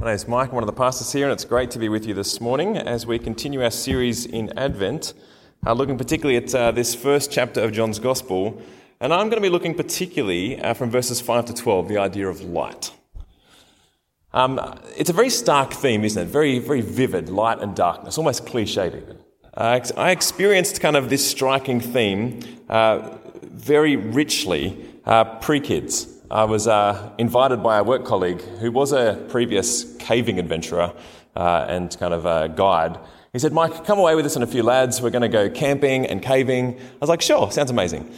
My name is Mike. I'm one of the pastors here, and it's great to be with you this morning as we continue our series in Advent, uh, looking particularly at uh, this first chapter of John's Gospel. And I'm going to be looking particularly uh, from verses 5 to 12, the idea of light. Um, it's a very stark theme, isn't it? Very, very vivid, light and darkness, almost cliched even. I experienced kind of this striking theme uh, very richly uh, pre kids. I was uh, invited by a work colleague who was a previous caving adventurer uh, and kind of a guide. He said, Mike, come away with us and a few lads. We're going to go camping and caving. I was like, sure, sounds amazing.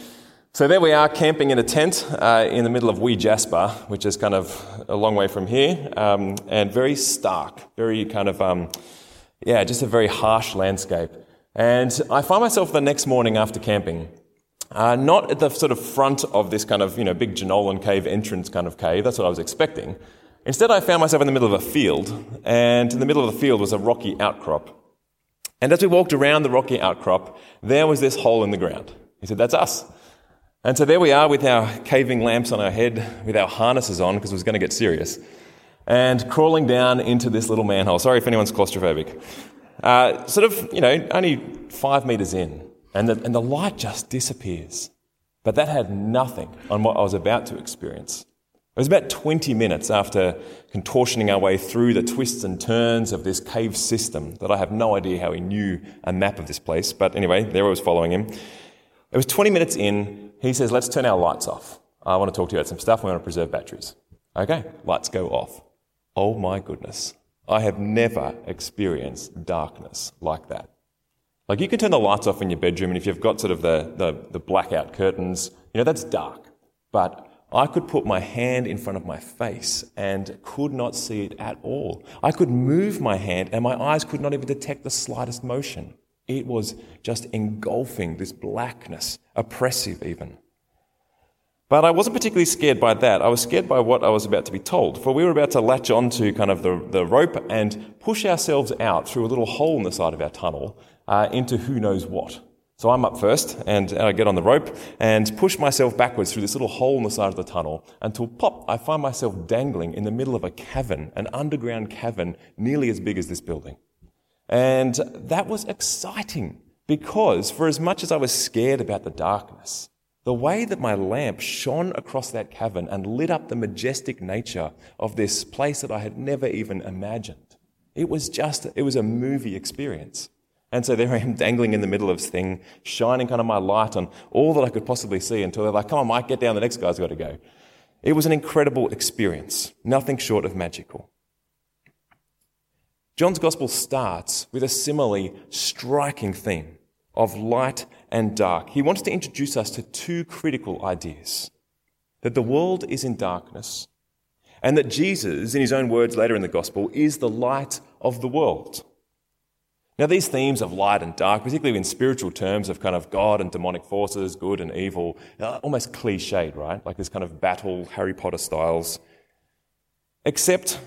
So there we are, camping in a tent uh, in the middle of Wee Jasper, which is kind of a long way from here, um, and very stark, very kind of, um, yeah, just a very harsh landscape. And I find myself the next morning after camping uh, not at the sort of front of this kind of, you know, big Jenolan cave entrance kind of cave. That's what I was expecting. Instead, I found myself in the middle of a field, and in the middle of the field was a rocky outcrop. And as we walked around the rocky outcrop, there was this hole in the ground. He said, That's us. And so there we are with our caving lamps on our head, with our harnesses on, because it was going to get serious, and crawling down into this little manhole. Sorry if anyone's claustrophobic. Uh, sort of, you know, only five meters in and the, and the light just disappears. But that had nothing on what I was about to experience. It was about 20 minutes after contortioning our way through the twists and turns of this cave system that I have no idea how he knew a map of this place. But anyway, there I was following him. It was 20 minutes in. He says, Let's turn our lights off. I want to talk to you about some stuff. We want to preserve batteries. Okay, lights go off. Oh my goodness. I have never experienced darkness like that. Like you can turn the lights off in your bedroom, and if you've got sort of the, the, the blackout curtains, you know, that's dark. But I could put my hand in front of my face and could not see it at all. I could move my hand and my eyes could not even detect the slightest motion. It was just engulfing this blackness, oppressive even. But I wasn't particularly scared by that. I was scared by what I was about to be told. For we were about to latch onto kind of the, the rope and push ourselves out through a little hole in the side of our tunnel uh, into who knows what. So I'm up first and I get on the rope and push myself backwards through this little hole in the side of the tunnel until pop, I find myself dangling in the middle of a cavern, an underground cavern nearly as big as this building. And that was exciting because for as much as I was scared about the darkness, the way that my lamp shone across that cavern and lit up the majestic nature of this place that I had never even imagined, it was just, it was a movie experience. And so there I am dangling in the middle of this thing, shining kind of my light on all that I could possibly see until they're like, come on, Mike, get down, the next guy's got to go. It was an incredible experience, nothing short of magical. John's gospel starts with a similarly striking theme of light and dark. He wants to introduce us to two critical ideas that the world is in darkness, and that Jesus, in his own words later in the gospel, is the light of the world. Now, these themes of light and dark, particularly in spiritual terms of kind of God and demonic forces, good and evil, almost cliched, right? Like this kind of battle, Harry Potter styles. Except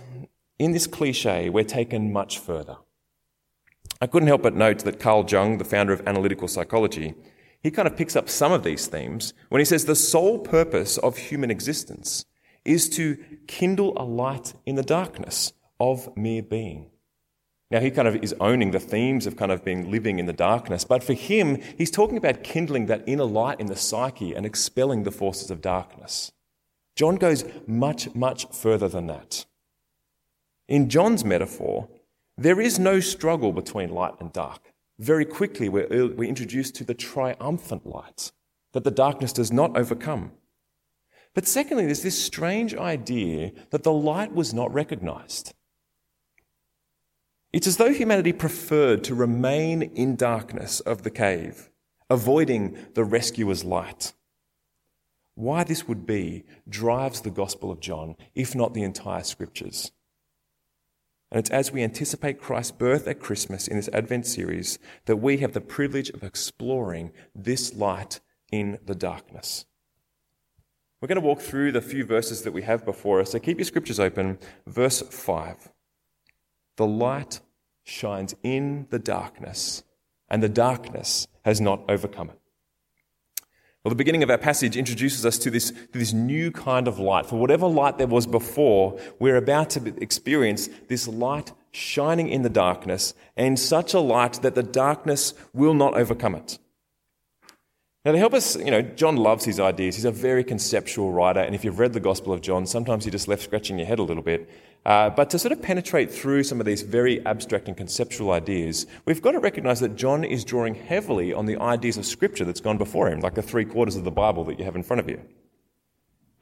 in this cliche, we're taken much further. I couldn't help but note that Carl Jung, the founder of analytical psychology, he kind of picks up some of these themes when he says the sole purpose of human existence is to kindle a light in the darkness of mere being. Now, he kind of is owning the themes of kind of being living in the darkness, but for him, he's talking about kindling that inner light in the psyche and expelling the forces of darkness. John goes much, much further than that. In John's metaphor, there is no struggle between light and dark. Very quickly, we're, we're introduced to the triumphant light that the darkness does not overcome. But secondly, there's this strange idea that the light was not recognized. It's as though humanity preferred to remain in darkness of the cave, avoiding the rescuer's light. why this would be, drives the Gospel of John, if not the entire Scriptures. And it's as we anticipate Christ's birth at Christmas in this Advent series that we have the privilege of exploring this light in the darkness. We're going to walk through the few verses that we have before us. So keep your scriptures open. Verse 5. The light shines in the darkness, and the darkness has not overcome it. Well, the beginning of our passage introduces us to this, to this new kind of light. For whatever light there was before, we're about to experience this light shining in the darkness, and such a light that the darkness will not overcome it. Now, to help us, you know, John loves his ideas. He's a very conceptual writer, and if you've read the Gospel of John, sometimes you're just left scratching your head a little bit. Uh, but to sort of penetrate through some of these very abstract and conceptual ideas, we've got to recognize that John is drawing heavily on the ideas of Scripture that's gone before him, like the three quarters of the Bible that you have in front of you.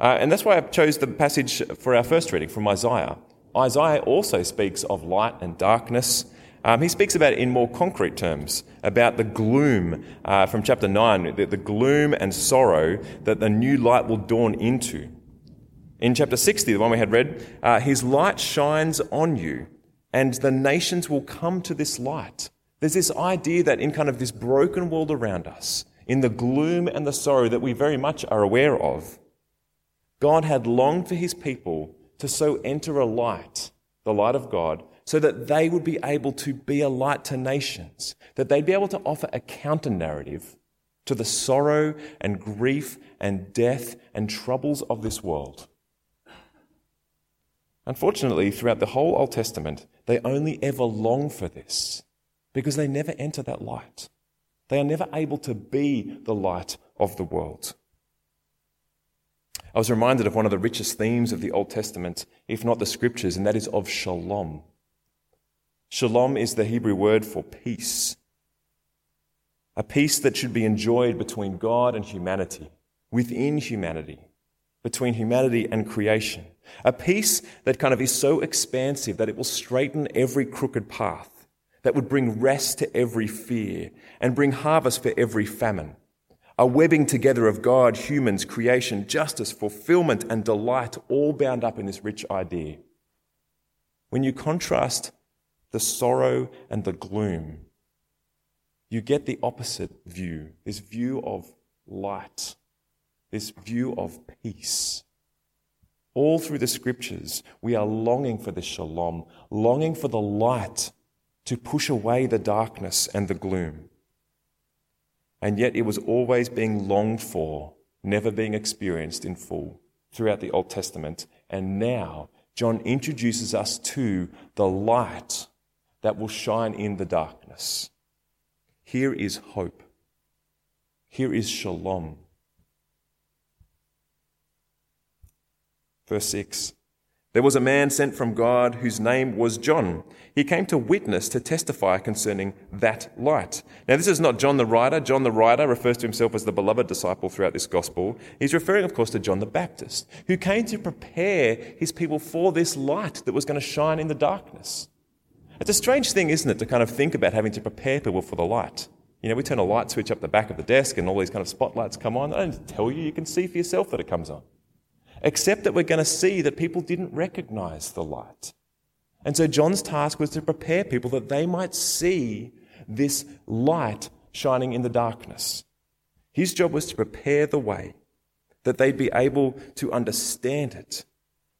Uh, and that's why I chose the passage for our first reading from Isaiah. Isaiah also speaks of light and darkness. Um, he speaks about it in more concrete terms, about the gloom uh, from chapter 9, the, the gloom and sorrow that the new light will dawn into. In chapter 60, the one we had read, uh, his light shines on you, and the nations will come to this light. There's this idea that in kind of this broken world around us, in the gloom and the sorrow that we very much are aware of, God had longed for his people to so enter a light, the light of God, so that they would be able to be a light to nations, that they'd be able to offer a counter narrative to the sorrow and grief and death and troubles of this world. Unfortunately, throughout the whole Old Testament, they only ever long for this because they never enter that light. They are never able to be the light of the world. I was reminded of one of the richest themes of the Old Testament, if not the scriptures, and that is of shalom. Shalom is the Hebrew word for peace. A peace that should be enjoyed between God and humanity, within humanity, between humanity and creation. A peace that kind of is so expansive that it will straighten every crooked path, that would bring rest to every fear and bring harvest for every famine. A webbing together of God, humans, creation, justice, fulfillment, and delight, all bound up in this rich idea. When you contrast the sorrow and the gloom, you get the opposite view this view of light, this view of peace. All through the scriptures, we are longing for the shalom, longing for the light to push away the darkness and the gloom. And yet it was always being longed for, never being experienced in full throughout the Old Testament. And now John introduces us to the light that will shine in the darkness. Here is hope. Here is shalom. Verse 6 There was a man sent from God whose name was John. He came to witness, to testify concerning that light. Now, this is not John the writer. John the writer refers to himself as the beloved disciple throughout this gospel. He's referring, of course, to John the Baptist, who came to prepare his people for this light that was going to shine in the darkness. It's a strange thing, isn't it, to kind of think about having to prepare people for the light. You know, we turn a light switch up the back of the desk and all these kind of spotlights come on. I don't tell you, you can see for yourself that it comes on except that we're going to see that people didn't recognize the light. And so John's task was to prepare people that they might see this light shining in the darkness. His job was to prepare the way, that they'd be able to understand it,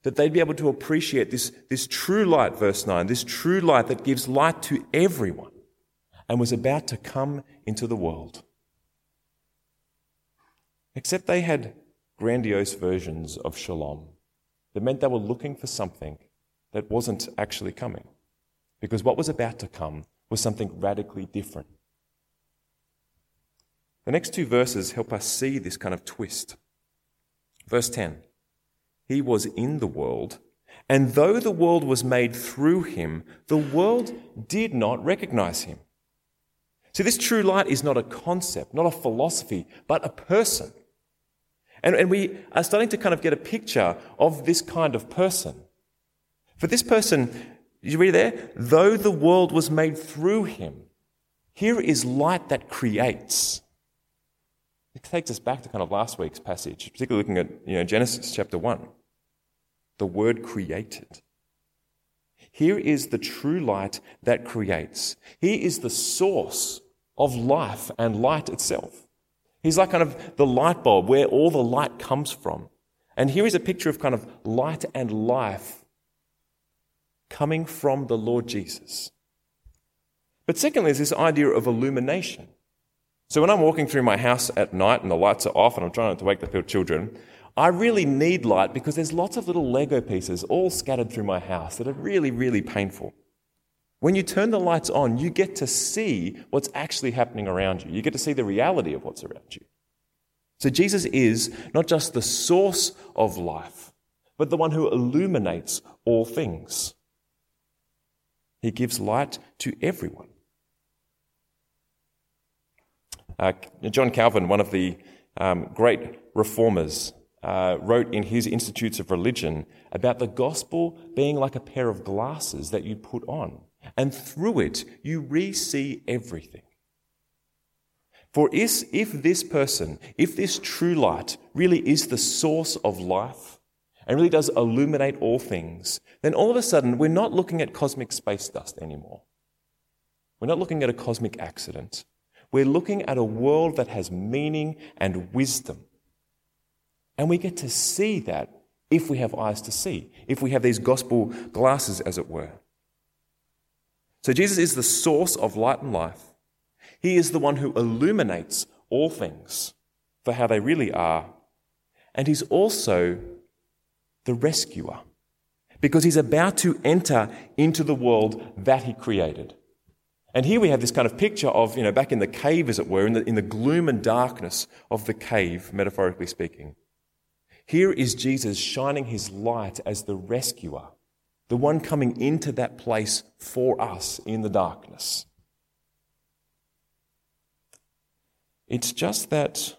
that they'd be able to appreciate this, this true light, verse 9, this true light that gives light to everyone and was about to come into the world. Except they had grandiose versions of shalom that meant they were looking for something that wasn't actually coming. Because what was about to come was something radically different. The next two verses help us see this kind of twist. Verse 10 He was in the world, and though the world was made through him, the world did not recognize him. See, this true light is not a concept, not a philosophy, but a person. And, and we are starting to kind of get a picture of this kind of person. For this person, you read there, though the world was made through him, here is light that creates. It takes us back to kind of last week's passage, particularly looking at you know, Genesis chapter 1. The Word created. Here is the true light that creates. He is the source of life and light itself. He's like kind of the light bulb where all the light comes from. And here is a picture of kind of light and life coming from the Lord Jesus. But secondly, there's this idea of illumination. So when I'm walking through my house at night and the lights are off and I'm trying not to wake the children, I really need light because there's lots of little Lego pieces all scattered through my house that are really, really painful. When you turn the lights on, you get to see what's actually happening around you. You get to see the reality of what's around you. So Jesus is not just the source of life, but the one who illuminates all things. He gives light to everyone. Uh, John Calvin, one of the um, great reformers, uh, wrote in his Institutes of Religion about the gospel being like a pair of glasses that you put on, and through it you re see everything. For if, if this person, if this true light really is the source of life and really does illuminate all things, then all of a sudden we're not looking at cosmic space dust anymore. We're not looking at a cosmic accident. We're looking at a world that has meaning and wisdom and we get to see that if we have eyes to see, if we have these gospel glasses, as it were. So Jesus is the source of light and life. He is the one who illuminates all things for how they really are. And he's also the rescuer because he's about to enter into the world that he created. And here we have this kind of picture of, you know, back in the cave, as it were, in the, in the gloom and darkness of the cave, metaphorically speaking. Here is Jesus shining his light as the rescuer, the one coming into that place for us in the darkness. It's just that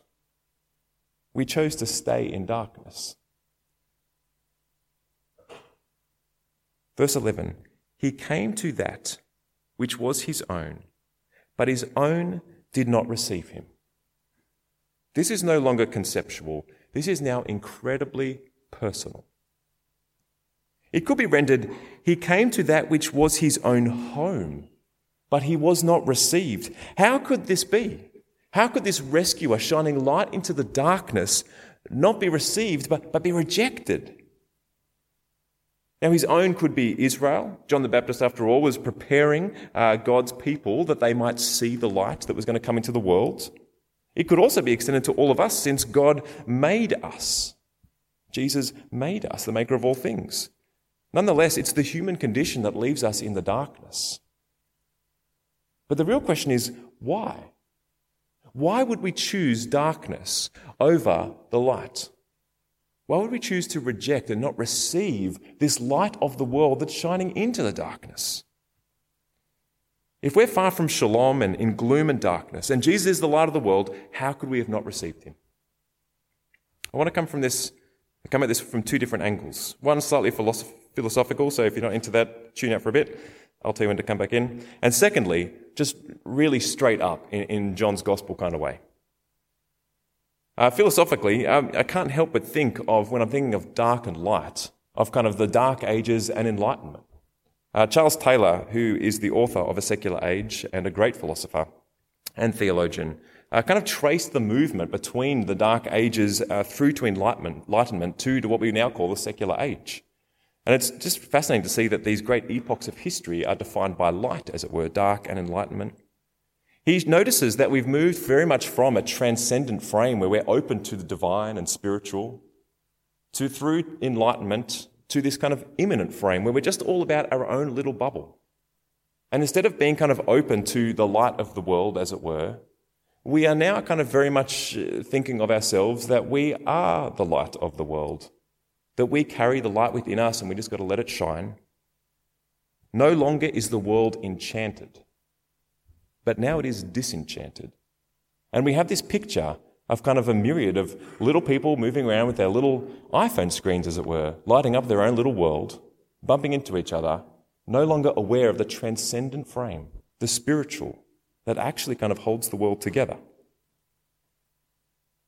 we chose to stay in darkness. Verse 11 He came to that which was his own, but his own did not receive him. This is no longer conceptual. This is now incredibly personal. It could be rendered, He came to that which was His own home, but He was not received. How could this be? How could this rescuer shining light into the darkness not be received, but, but be rejected? Now, his own could be Israel. John the Baptist, after all, was preparing uh, God's people that they might see the light that was going to come into the world. It could also be extended to all of us since God made us. Jesus made us, the maker of all things. Nonetheless, it's the human condition that leaves us in the darkness. But the real question is why? Why would we choose darkness over the light? Why would we choose to reject and not receive this light of the world that's shining into the darkness? If we're far from shalom and in gloom and darkness, and Jesus is the light of the world, how could we have not received him? I want to come from this, come at this from two different angles. One slightly philosophical, so if you're not into that, tune out for a bit. I'll tell you when to come back in. And secondly, just really straight up in, in John's gospel kind of way. Uh, philosophically, I can't help but think of, when I'm thinking of dark and light, of kind of the dark ages and enlightenment. Uh, Charles Taylor, who is the author of A Secular Age and a great philosopher and theologian, uh, kind of traced the movement between the Dark Ages uh, through to enlightenment, enlightenment to, to what we now call the secular age. And it's just fascinating to see that these great epochs of history are defined by light, as it were, dark and enlightenment. He notices that we've moved very much from a transcendent frame where we're open to the divine and spiritual to through enlightenment to this kind of immanent frame where we're just all about our own little bubble. And instead of being kind of open to the light of the world, as it were, we are now kind of very much uh, thinking of ourselves that we are the light of the world, that we carry the light within us and we just got to let it shine. No longer is the world enchanted, but now it is disenchanted. And we have this picture of kind of a myriad of little people moving around with their little iPhone screens, as it were, lighting up their own little world, bumping into each other, no longer aware of the transcendent frame, the spiritual, that actually kind of holds the world together.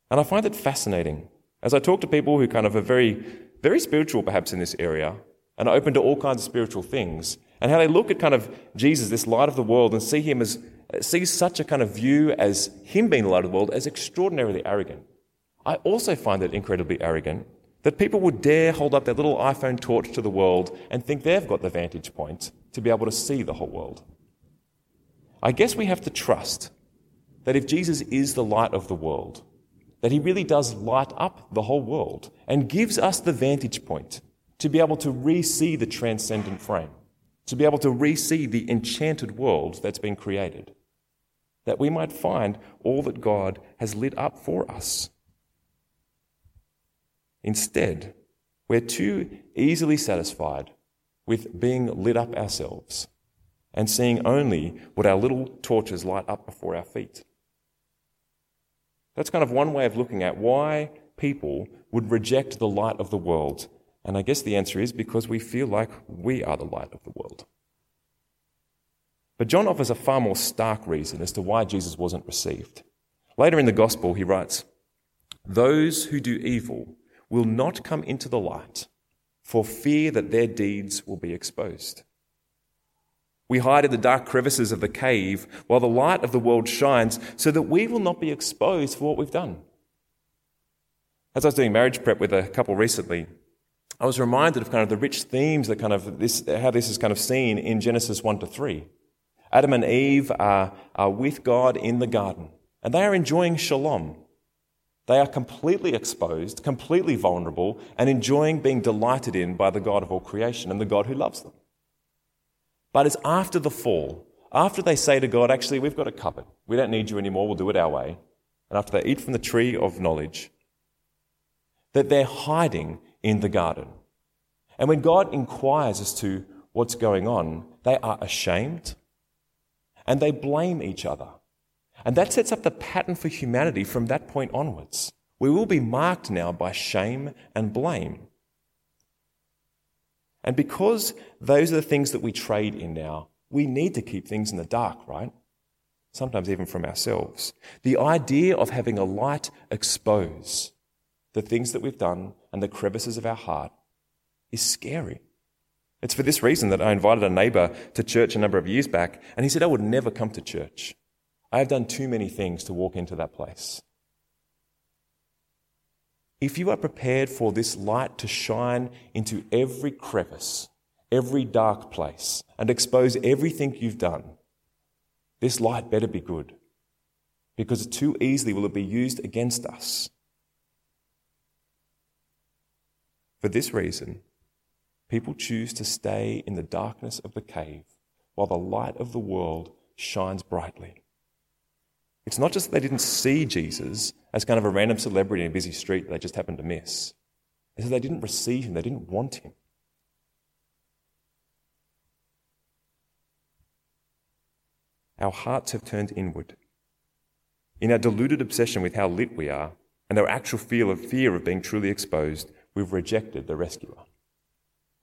And I find it fascinating as I talk to people who kind of are very, very spiritual perhaps in this area and are open to all kinds of spiritual things and how they look at kind of Jesus, this light of the world, and see him as, see such a kind of view as him being the light of the world as extraordinarily arrogant. I also find it incredibly arrogant that people would dare hold up their little iPhone torch to the world and think they've got the vantage point to be able to see the whole world. I guess we have to trust that if Jesus is the light of the world, that he really does light up the whole world and gives us the vantage point to be able to re see the transcendent frame, to be able to re see the enchanted world that's been created, that we might find all that God has lit up for us. Instead, we're too easily satisfied with being lit up ourselves and seeing only what our little torches light up before our feet. That's kind of one way of looking at why people would reject the light of the world. And I guess the answer is because we feel like we are the light of the world. But John offers a far more stark reason as to why Jesus wasn't received. Later in the Gospel, he writes, Those who do evil will not come into the light for fear that their deeds will be exposed. We hide in the dark crevices of the cave while the light of the world shines so that we will not be exposed for what we've done. As I was doing marriage prep with a couple recently, I was reminded of kind of the rich themes that kind of this, how this is kind of seen in Genesis 1 to 3. Adam and Eve are, are with God in the garden, and they are enjoying shalom, they are completely exposed, completely vulnerable, and enjoying being delighted in by the God of all creation and the God who loves them. But it's after the fall, after they say to God, actually, we've got a covered. We don't need you anymore. We'll do it our way. And after they eat from the tree of knowledge, that they're hiding in the garden. And when God inquires as to what's going on, they are ashamed and they blame each other. And that sets up the pattern for humanity from that point onwards. We will be marked now by shame and blame. And because those are the things that we trade in now, we need to keep things in the dark, right? Sometimes even from ourselves. The idea of having a light expose the things that we've done and the crevices of our heart is scary. It's for this reason that I invited a neighbor to church a number of years back, and he said I would never come to church. I have done too many things to walk into that place. If you are prepared for this light to shine into every crevice, every dark place, and expose everything you've done, this light better be good, because too easily will it be used against us. For this reason, people choose to stay in the darkness of the cave while the light of the world shines brightly. It's not just that they didn't see Jesus as kind of a random celebrity in a busy street that they just happened to miss. It's that they didn't receive him, they didn't want him. Our hearts have turned inward. In our deluded obsession with how lit we are, and our actual fear of fear of being truly exposed, we've rejected the rescuer.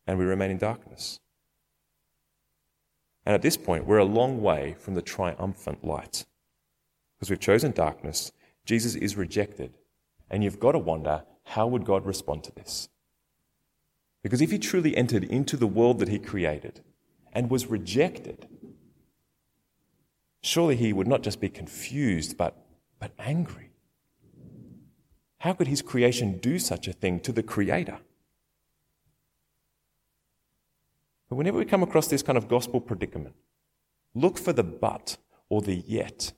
And we remain in darkness. And at this point, we're a long way from the triumphant light because we've chosen darkness, Jesus is rejected. And you've got to wonder how would God respond to this? Because if he truly entered into the world that he created and was rejected, surely he would not just be confused, but, but angry. How could his creation do such a thing to the Creator? But whenever we come across this kind of gospel predicament, look for the but or the yet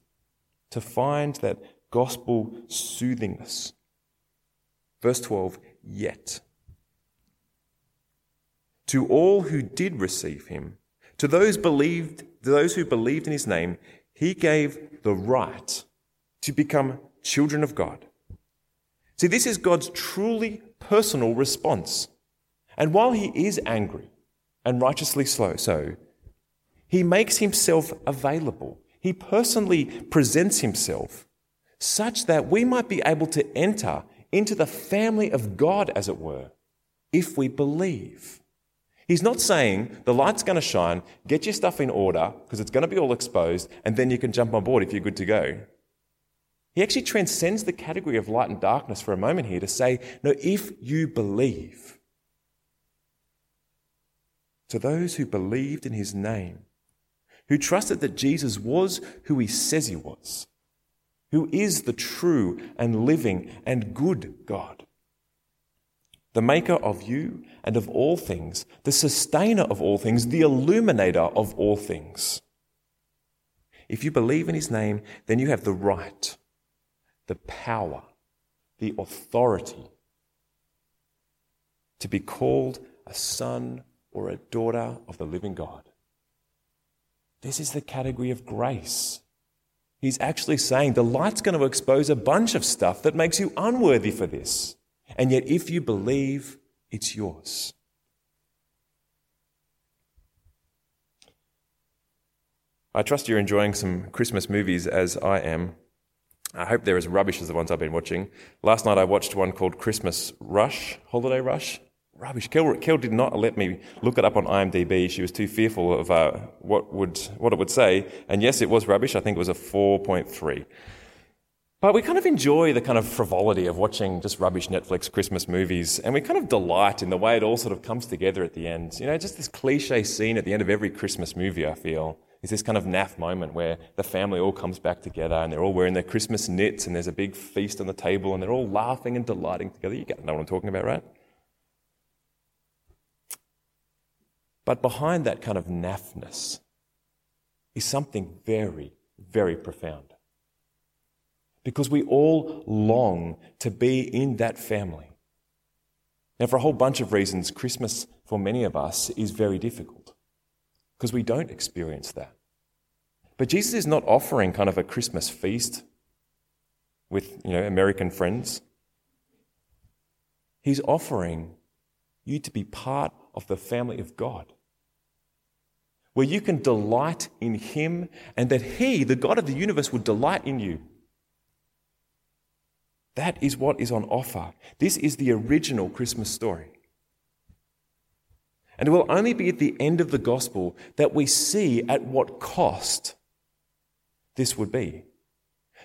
to find that gospel soothingness. Verse 12, yet. To all who did receive him, to those believed, to those who believed in his name, he gave the right to become children of God. See, this is God's truly personal response. And while he is angry and righteously slow, so, he makes himself available he personally presents himself such that we might be able to enter into the family of God, as it were, if we believe. He's not saying the light's going to shine, get your stuff in order because it's going to be all exposed, and then you can jump on board if you're good to go. He actually transcends the category of light and darkness for a moment here to say, no, if you believe, to those who believed in his name, who trusted that Jesus was who he says he was, who is the true and living and good God, the maker of you and of all things, the sustainer of all things, the illuminator of all things. If you believe in his name, then you have the right the power, the authority to be called a son or a daughter of the living God. This is the category of grace. He's actually saying the light's going to expose a bunch of stuff that makes you unworthy for this. And yet, if you believe, it's yours. I trust you're enjoying some Christmas movies as I am. I hope they're as rubbish as the ones I've been watching. Last night I watched one called Christmas Rush, Holiday Rush. Rubbish. Kel, Kel did not let me look it up on IMDb. She was too fearful of uh, what, would, what it would say. And yes, it was rubbish. I think it was a 4.3. But we kind of enjoy the kind of frivolity of watching just rubbish Netflix Christmas movies, and we kind of delight in the way it all sort of comes together at the end. You know, just this cliche scene at the end of every Christmas movie, I feel is this kind of naff moment where the family all comes back together and they're all wearing their Christmas knits and there's a big feast on the table and they're all laughing and delighting together. You know what I'm talking about, right? But behind that kind of naffness is something very, very profound. Because we all long to be in that family. Now, for a whole bunch of reasons, Christmas for many of us is very difficult because we don't experience that. But Jesus is not offering kind of a Christmas feast with, you know, American friends. He's offering you to be part of the family of God, where you can delight in Him and that He, the God of the universe, would delight in you. That is what is on offer. This is the original Christmas story. And it will only be at the end of the gospel that we see at what cost this would be.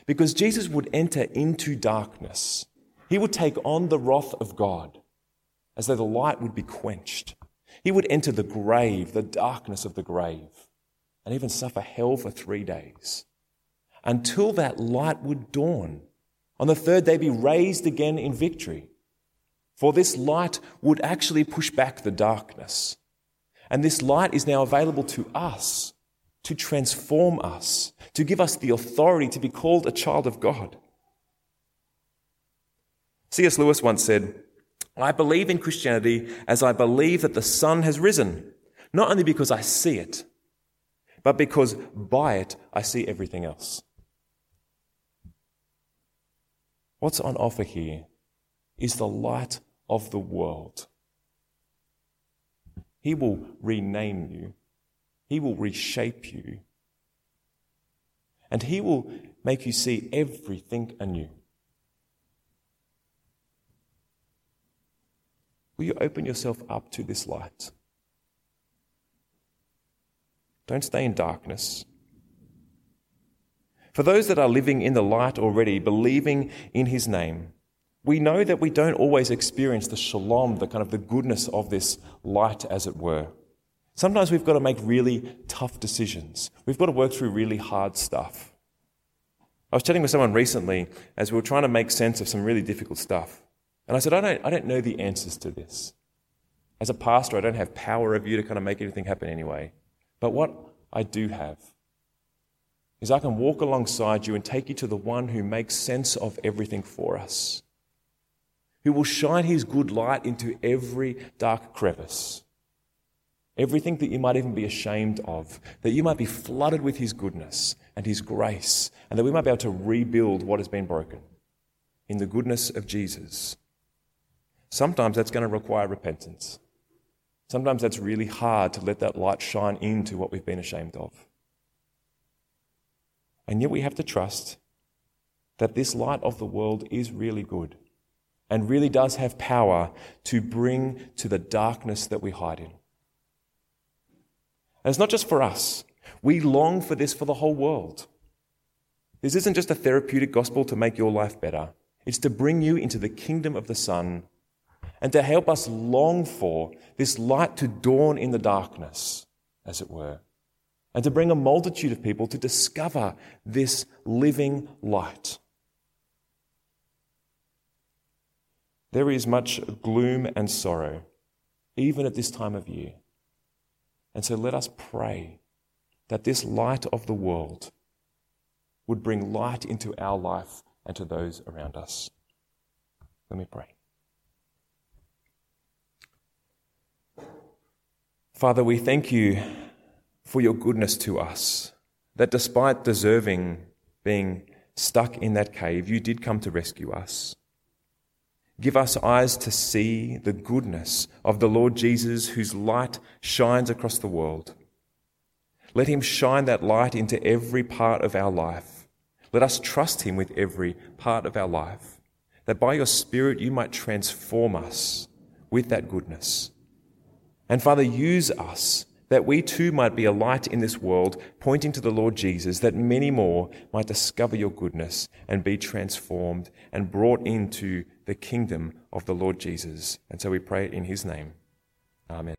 Because Jesus would enter into darkness. He would take on the wrath of God as though the light would be quenched. He would enter the grave, the darkness of the grave, and even suffer hell for three days until that light would dawn. On the third day, be raised again in victory. For this light would actually push back the darkness. And this light is now available to us to transform us, to give us the authority to be called a child of God. C.S. Lewis once said, I believe in Christianity as I believe that the sun has risen, not only because I see it, but because by it I see everything else. What's on offer here is the light of the world. He will rename you, He will reshape you, and He will make you see everything anew. Will you open yourself up to this light? Don't stay in darkness. For those that are living in the light already, believing in his name, we know that we don't always experience the shalom, the kind of the goodness of this light, as it were. Sometimes we've got to make really tough decisions. We've got to work through really hard stuff. I was chatting with someone recently as we were trying to make sense of some really difficult stuff. And I said, I don't, I don't know the answers to this. As a pastor, I don't have power over you to kind of make everything happen anyway. But what I do have is I can walk alongside you and take you to the one who makes sense of everything for us who will shine his good light into every dark crevice. Everything that you might even be ashamed of, that you might be flooded with his goodness and his grace, and that we might be able to rebuild what has been broken in the goodness of Jesus. Sometimes that's going to require repentance. Sometimes that's really hard to let that light shine into what we've been ashamed of. And yet we have to trust that this light of the world is really good and really does have power to bring to the darkness that we hide in. And it's not just for us, we long for this for the whole world. This isn't just a therapeutic gospel to make your life better, it's to bring you into the kingdom of the Son and to help us long for this light to dawn in the darkness, as it were, and to bring a multitude of people to discover this living light. There is much gloom and sorrow, even at this time of year. And so let us pray that this light of the world would bring light into our life and to those around us. Let me pray. Father, we thank you for your goodness to us, that despite deserving being stuck in that cave, you did come to rescue us. Give us eyes to see the goodness of the Lord Jesus, whose light shines across the world. Let him shine that light into every part of our life. Let us trust him with every part of our life, that by your Spirit you might transform us with that goodness. And Father, use us that we too might be a light in this world, pointing to the Lord Jesus, that many more might discover your goodness and be transformed and brought into the kingdom of the Lord Jesus. And so we pray in his name. Amen.